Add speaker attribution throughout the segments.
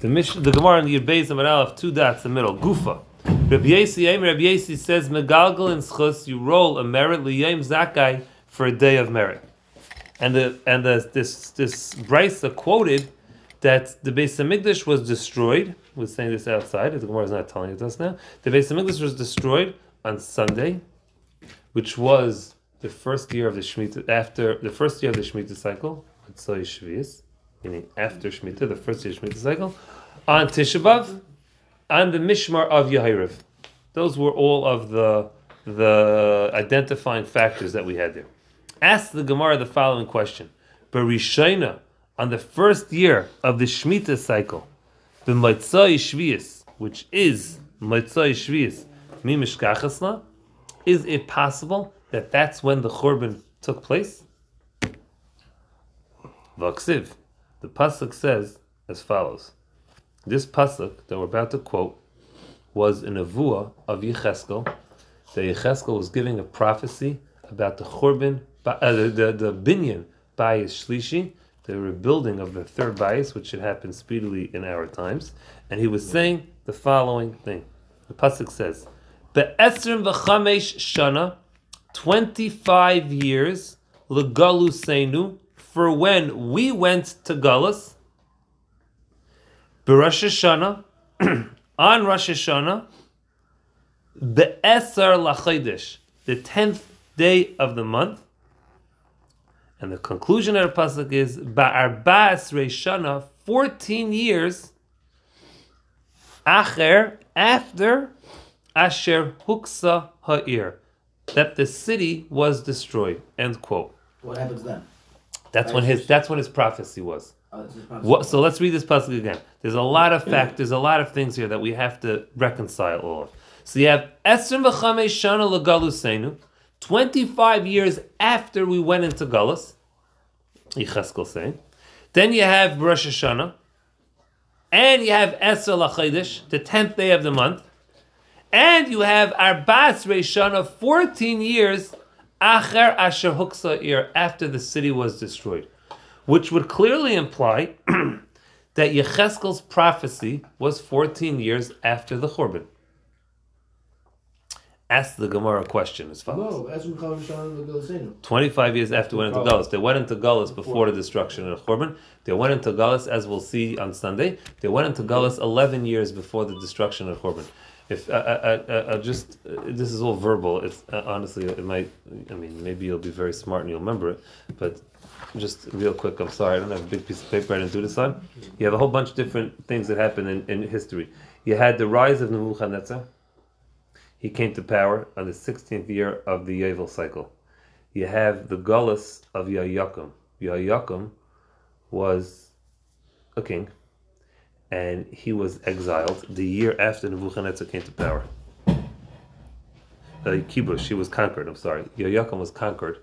Speaker 1: The mission, the Gemara in the Yudbeis and Aleph, two dots in the middle. Gufa. Rabbi Yasi, Rabbi Yasi says, Megalgal in schus, you roll a merit liyem zakai for a day of merit. And the and the this this Brisa quoted that the Beis Hamikdash was destroyed. We're saying this outside. The Gemara is not telling it us now. The Beis Hamikdash was destroyed on Sunday, which was the first year of the Shemitah after the first year of the Shemitah cycle. Mitzvah Shvius, meaning after Shemitah, the first year of Shemitah cycle, on Tisha B'av, on the Mishmar of Yehirev. Those were all of the the identifying factors that we had there. Ask the Gemara the following question: Barishayna, on the first year of the Shemitah cycle, the Mitzvah Shvius, which is Mitzvah Shvius, Mimishkachasla, is it possible that that's when the Churban took place? Vaksiv. The pasuk says as follows. This pasuk that we're about to quote was an avua of Yecheskel. That Yecheskel was giving a prophecy about the Churban, uh, the, the, the binyan Bayis Shlishi, the rebuilding of the third Bayis, which should happen speedily in our times. And he was saying the following thing. The pasuk says, "Be'esrim v'chamesh shana, twenty-five years legalusenu for when we went to Galus, Rosh Hashanah, on Rosh Hashanah, Be'eser Lachodesh, the tenth day of the month. And the conclusion of the pasuk is Ba'arba'as Reishana, fourteen years Acher, after Asher Huksa Ha'ir, that the city was destroyed. End quote.
Speaker 2: What happens then?
Speaker 1: That's when his that's when his prophecy was.
Speaker 2: Oh, this is possible.
Speaker 1: What, so let's read this pasuk again. There's a lot of fact. There's a lot of things here that we have to reconcile all of. So you have Esrim v'chamesh shana twenty five years after we went into Galus. Yecheskel saying. Then you have Rosh Hashanah, and you have Esr Lachidish, the tenth day of the month, and you have Arbas Reishana, fourteen years Acher Asher Huksa Ir, after the city was destroyed which would clearly imply that Yecheskel's prophecy was 14 years after the Churban. Ask the Gemara question as follows.
Speaker 2: No, Ezra Chaim Shalom Legalusenu.
Speaker 1: 25 years after went into Gullus. They went into Gullus before the destruction of the Churban. They went into Gullus, as we'll see on Sunday. They went into Gullus 11 years before the destruction of Churban. If I, I, I, I just uh, this is all verbal. It's uh, honestly it might. I mean, maybe you'll be very smart and you'll remember it. But just real quick, I'm sorry, I don't have a big piece of paper I didn't do this on. You have a whole bunch of different things that happened in, in history. You had the rise of Nebuchadnezzar. He came to power on the 16th year of the Yovel cycle. You have the Gullus of Yayakum. Yayakum was a king, and he was exiled the year after Nebuchadnezzar came to power. Uh, Kibush, he was conquered, I'm sorry. Yayakum was conquered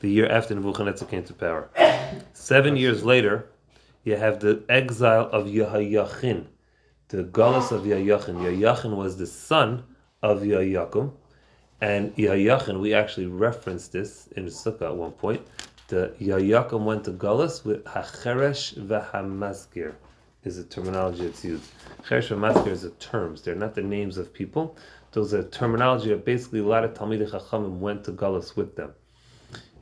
Speaker 1: the year after Nebuchadnezzar came to power. Seven years later, you have the exile of Yahayachin, the Gullus of Yahayachin. Yahayachin was the son of Yahayakum, and Yahayachin, we actually referenced this in Sukkah at one point. The Yahayakum went to Gullus with Hacheresh v'Hamaskir, is the terminology that's used. Cheresh v'Hamaskir is the terms; they're not the names of people. Those are terminology that basically a lot of Talmidei Chachamim went to Gullus with them.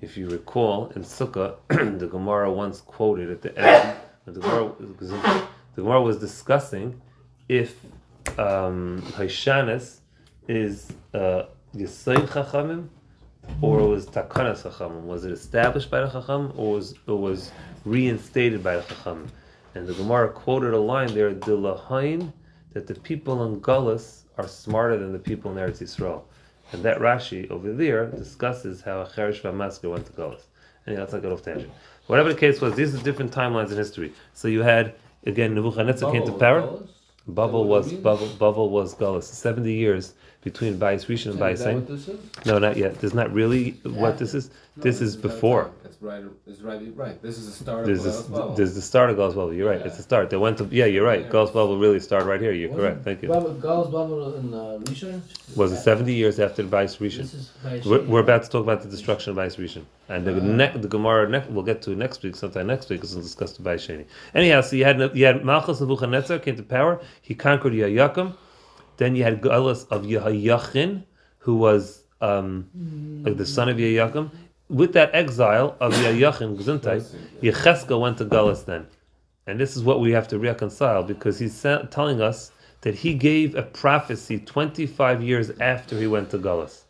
Speaker 1: If you recall, in Sukkah, the Gemara once quoted at the end, the Gemara, the Gemara was discussing if um, Haishanis is uh, Yisayid Chachamim or it was Takanas Chachamim. Was it established by the Chacham or was it was reinstated by the Chacham? And the Gemara quoted a line there, Dilahain, that the people in Gullus are smarter than the people in Eretz Yisrael. And that Rashi over there discusses how a Cherish Vamasker went to Golis. And let's not get off tangent. Whatever the case was, these are different timelines in history. So you had again Nebuchadnezzar came to power. Bavel was Bavel Bavel was Golis. Seventy years between Bayis Rishon and Bayis. No, not yet. There's not really what this is. This is before.
Speaker 3: Right. Is right. Right. This is the start
Speaker 1: There's
Speaker 3: of
Speaker 1: this,
Speaker 3: Galus Bavel.
Speaker 1: there's the start of Galus Bavel. You're right.
Speaker 3: Yeah.
Speaker 1: It's the start. They went to yeah. You're right.
Speaker 3: Yeah.
Speaker 1: Galus Bubble really started right here. You're correct. Thank you.
Speaker 2: Baba, Gal's in uh, Rishon?
Speaker 1: Was it 70 years after the Bais Rishon?
Speaker 2: This is by
Speaker 1: We're, we're about to talk about the destruction of Bais Rishon, and the,
Speaker 2: Ah.
Speaker 1: ne- the Gemara ne- we'll get to next week, sometime next week, because we'll discuss the Bais Sheni. Anyhow, so you had you had Malchus Nebuchadnezzar came to power. He conquered Yayakim. Then you had Galus of Yahayachin, who was um, like the son of Yayakim. With that exile of Yahayachin, Gesundheit, Yecheskel went to Galus then. And this is what we have to reconcile because he's telling us that he gave a prophecy 25 years after he went to Galus.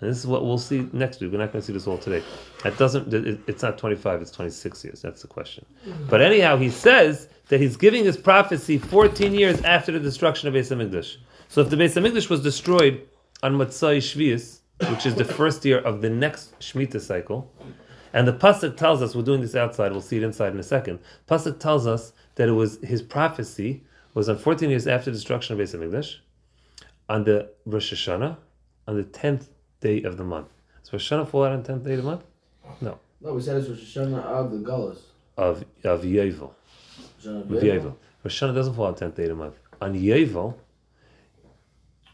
Speaker 1: And this is what we'll see next week. We're not going to see this all today. That doesn't. It's not 25. It's 26 years. That's the question. But anyhow, he says that he's giving his prophecy 14 years after the destruction of Beis Hamikdash. So if the Beis Hamikdash was destroyed on Matzai Shvius, which is the first year of the next Shemitah cycle, and the pasuk tells us we're doing this outside. We'll see it inside in a second. Pasuk tells us that it was his prophecy was on 14 years after the destruction of Beis Hamikdash, on the Rosh Hashanah, on the 10th day of the month. Does Rosh Hashanah fall out on the 10th day of the month?
Speaker 2: No, No, we said it's Rosh Hashanah of the Galus.
Speaker 1: Of of
Speaker 2: Hashanah
Speaker 1: Of Yovel. Rosh Hashanah doesn't fall on the 10th day of the month. On Yovel,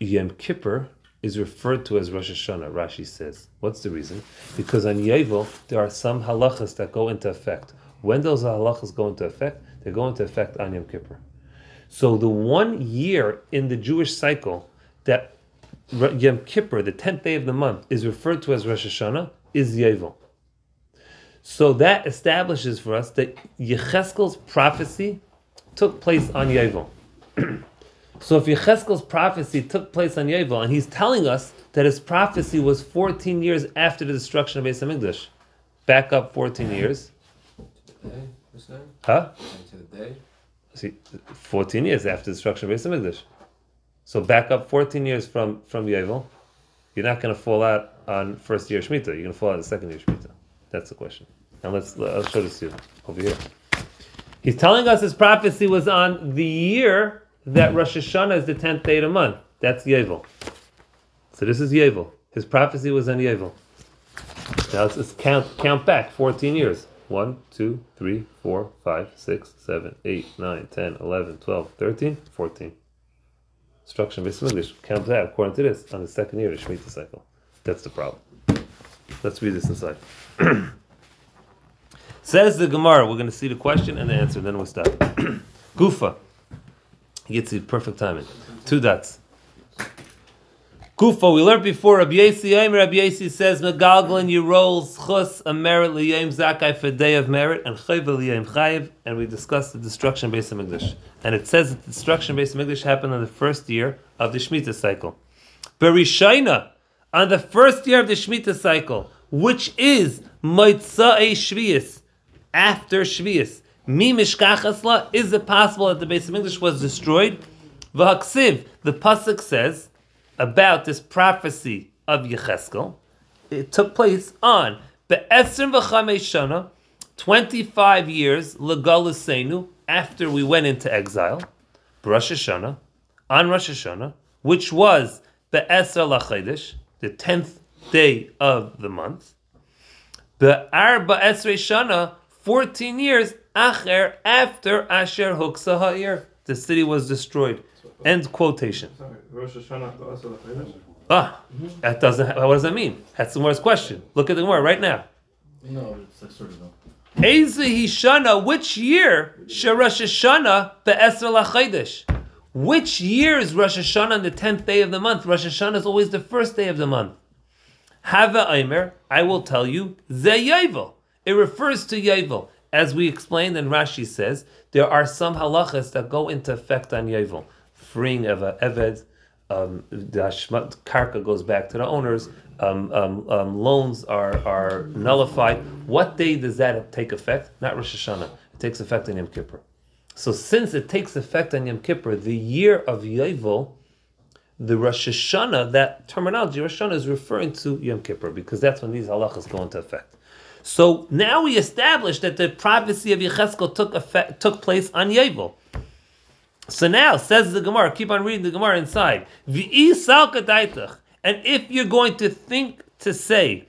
Speaker 1: Yom Kippur is referred to as Rosh Hashanah, Rashi says. What's the reason? Because on Yovel, there are some halachas that go into effect. When those halachas go into effect, they go into effect on Yom Kippur. So the one year in the Jewish cycle that Yom Kippur, the 10th day of the month, is referred to as Rosh Hashanah is Yovel. So that establishes for us that Yecheskel's prophecy took place on Yovel. so if Yecheskel's prophecy took place on Yovel, and he's telling us that his prophecy was 14 years after the destruction of Beis Hamikdash, back up 14 years,
Speaker 3: Day, you're
Speaker 1: huh?
Speaker 3: To the day.
Speaker 1: See, 14 years after the destruction of Beis Hamikdash. So back up 14 years from from Yovel, you're not going to fall out on first year Shemitah. You're going to fall out on second year Shemitah. That's the question. And let's I'll show this to you over here. He's telling us his prophecy was on the year that Rosh Hashanah is the 10th day of the month. That's Yovel. So this is Yovel. His prophecy was on Yovel. Now let's, let's count count back 14 years. 1, 2, 3, 4, 5, 6, 7, 8, 9, 10, 11, 12, 13, 14. Destruction of English. Count that according to this on the second year of the Shemitah cycle. That's the problem. Let's read this inside. Says the Gemara. We're going to see the question and the answer, then we'll stop. Gufa. He gets the perfect timing. Two dots. Kufa, we learned before, Rabbi Yasi Aimer, Rabbi Yasi says, Megalgalin, you roll schus, a merit, liyayim zakai for day of merit, and chayv liyayim chayiv, and we discussed the destruction based on English. And it says that the destruction based on English happened on the first year of the Shemitah cycle. Berishaina, on the first year of the Shemitah cycle, which is Moitza'e Shvius, after Shvius. Mi mishkachasla, is it possible that the base of English was destroyed? V'haksiv, the pasuk says about this prophecy of Yecheskel. It took place on be'esrim v'chamesh shana, 25 years legalusenu after we went into exile, Rosh Hashanah, on Rosh Hashanah, which was be'esr lachedesh, the 10th day of the month. Be'arba esrei shana, 14 years acher after Asher Huksa Ha'ir. The city was destroyed. End quotation.
Speaker 4: Sorry, Rosh Hashanah to us, Chodesh.
Speaker 1: Ah, that doesn't. ha- What does that mean? That's the Gemara's question. Look at the Gemara right now.
Speaker 2: No, it's like sort of no.
Speaker 1: Hishana, which year? Sharash Hashanah be'esra lachodesh. Which year is Rosh Hashanah on the tenth day of the month? Rosh Hashanah is always the first day of the month. Hava Aimer, I will tell you, Ze Yovel. It refers to Yovel. As we explained and Rashi says, there are some halachas that go into effect on Yovel. Freeing of a Eved, um, the Hashmat Karka goes back to the owners, um, um, um, loans are, are nullified. What day does that take effect? Not Rosh Hashanah. It takes effect on Yom Kippur. So since it takes effect on Yom Kippur, the year of Yovel, the Rosh Hashanah, that terminology, Rosh Hashanah is referring to Yom Kippur because that's when these halachas go into effect. So now we established that the prophecy of Yecheskel took effect, took place on Yovel. So now, says the Gemara, keep on reading the Gemara inside. And if you're going to think to say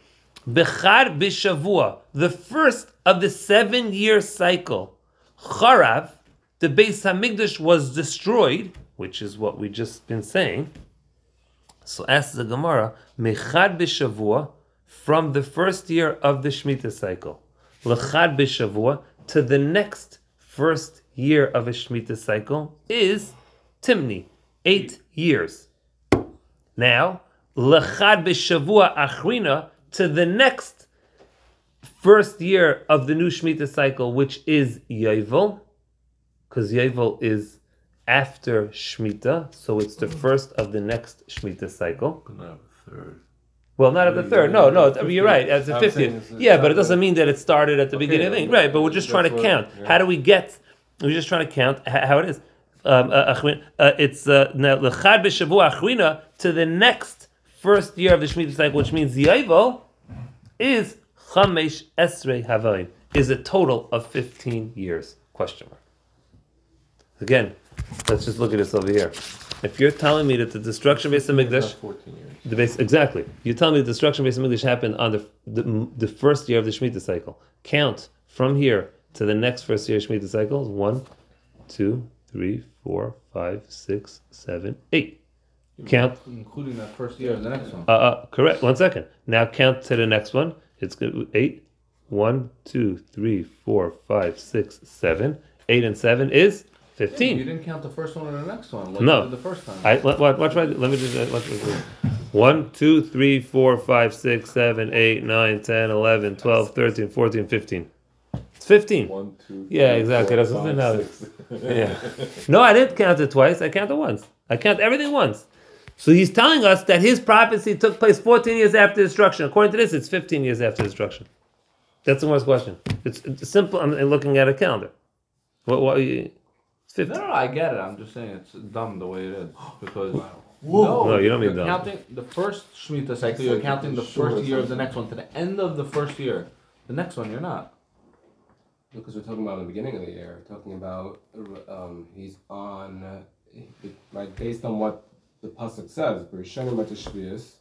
Speaker 1: Bechar Bishavua, the first of the seven year cycle, Charav, the Beis Hamikdash was destroyed, which is what we just been saying. So asks the Gemara, Mechad Bishavua, from the first year of the Shemitah cycle, Lechad Bishavua, to the next first year of a Shemitah cycle is Timni, eight years. Now, Lechad Bishavua Achrina, to the next first year of the new Shemitah cycle, which is Yovel, because Yovel is after Shemitah, so it's the first of the next Shemitah cycle. Well, not at the third. No, no, I mean, you're right. As the fiftieth. Yeah, but it doesn't mean that it started at the beginning of the thing, right? But we're just trying to count. How do we get? We're just trying to count how it is. Um, uh, uh, it's uh, lechad b'shavua achrina to the next first year of the Shemitah cycle, which means the Yovel is chamesh esrei havayin is a total of fifteen years. Question mark. Again, let's just look at this over here. If you're telling me that the destruction of Beis Hamikdash, the base exactly, you're telling me the destruction of Beis Hamikdash happened on the, the the first year of the Shemitah cycle. Count from here to the next first year of Shemitah cycle is one, two, three, four, five, six, seven, eight. Count.
Speaker 5: Including that first year of the next one.
Speaker 1: Uh, uh, correct. One second. Now count to the next one. It's good. Eight. One, two, three, four, five, six, seven. Eight and seven is
Speaker 5: You didn't count the first one or the next one. Like
Speaker 1: No.
Speaker 5: did the first time.
Speaker 1: I let, watch, watch my, let me just uh, watch, watch, watch. One, two, three, four, five, six, seven, eight, nine, ten, eleven, twelve, thirteen, fourteen, fifteen. It's fifteen.
Speaker 3: One, two.
Speaker 1: Yeah,
Speaker 3: three,
Speaker 1: exactly.
Speaker 3: four,
Speaker 1: That's what
Speaker 3: five,
Speaker 1: now.
Speaker 3: six.
Speaker 1: Yeah. No, I didn't count it twice. I counted once. I count everything once. So he's telling us that his prophecy took place 14 years after destruction. According to this, it's 15 years after destruction. That's the most question. It's, it's simple. I'm looking at a calendar. What? What? It's 15.
Speaker 5: No, no, I get it. I'm just saying it's dumb the way it is because
Speaker 1: No, you don't mean
Speaker 5: you're
Speaker 1: dumb.
Speaker 5: Counting the first Shemitah cycle, you're counting the
Speaker 3: sure
Speaker 5: first year of the next one to the end of the first year. The next one, you're not.
Speaker 3: Because we're talking about the beginning of the year, we're talking about um, he's on uh, it- right based on what the pasuk says. Berishanim at Shvius,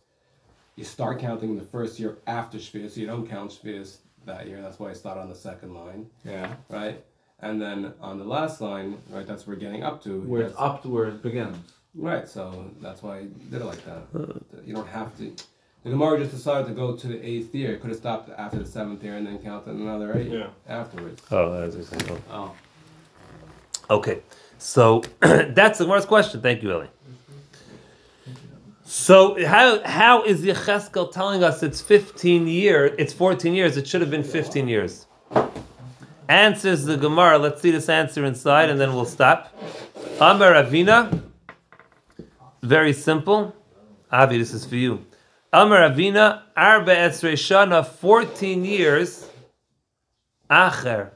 Speaker 3: you start counting the first year after Shvius. You don't count Shvius that year. That's why I start on the second line,
Speaker 5: Yeah.
Speaker 3: right? And then on the last line, right, that's where we're getting up to.
Speaker 5: Where it's up to where it begins.
Speaker 3: Right, so that's why I did it like that. You don't have to. The Gemara just decided to go to the eighth year. Could have stopped after the seventh year and then counted another eight
Speaker 4: Yeah.
Speaker 3: afterwards.
Speaker 1: Oh, that's what you're.
Speaker 5: Oh.
Speaker 1: Okay, so that's the worst question. Thank you, Eli. So how how is Yecheskel telling us it's 15 years? It's 14 years. It should have been 15 years. Answers the Gemara. Let's see this answer inside, and then we'll stop. Amar Ravina. Very simple. Avi, this is for you. Amar Ravina. Arba Esrei Shana. 14 years. Acher.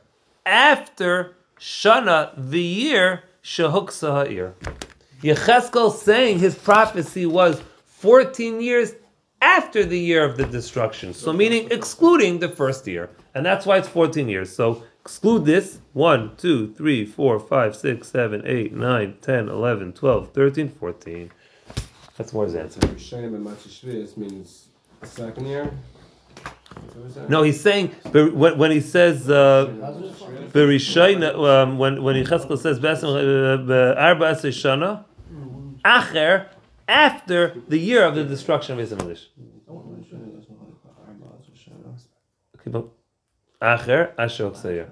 Speaker 1: After Shana, the year Shehuksa Ha'ir. Yecheskel saying his prophecy was 14 years after the year of the destruction. So meaning excluding the first year. And that's why it's 14 years. So exclude this 1, 2, 3, 4, 5, 6, 7, 8, 9, 10, 11, 12, 13, 14. That's more his answer.
Speaker 3: Rishonim and Machishvius means second year. That's what we're saying?
Speaker 1: No, he's saying when, when he says uh, um, when when Yecheskel says "Be'asem, uh, shana, acher after the year of the destruction of Hamikdash. Okay, but Acher Hokseir.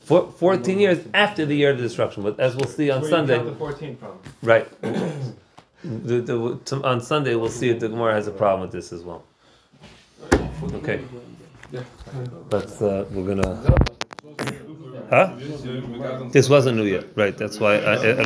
Speaker 1: Four- Fourteen years after the year of the destruction, but as we'll see on
Speaker 4: Where
Speaker 1: Sunday,
Speaker 4: the 14 from.
Speaker 1: right? the, the, to- on Sunday we'll see if the Gemara has a problem with this as well. Okay, let's uh, we're gonna. Huh? This wasn't new Year, right? That's why I, I,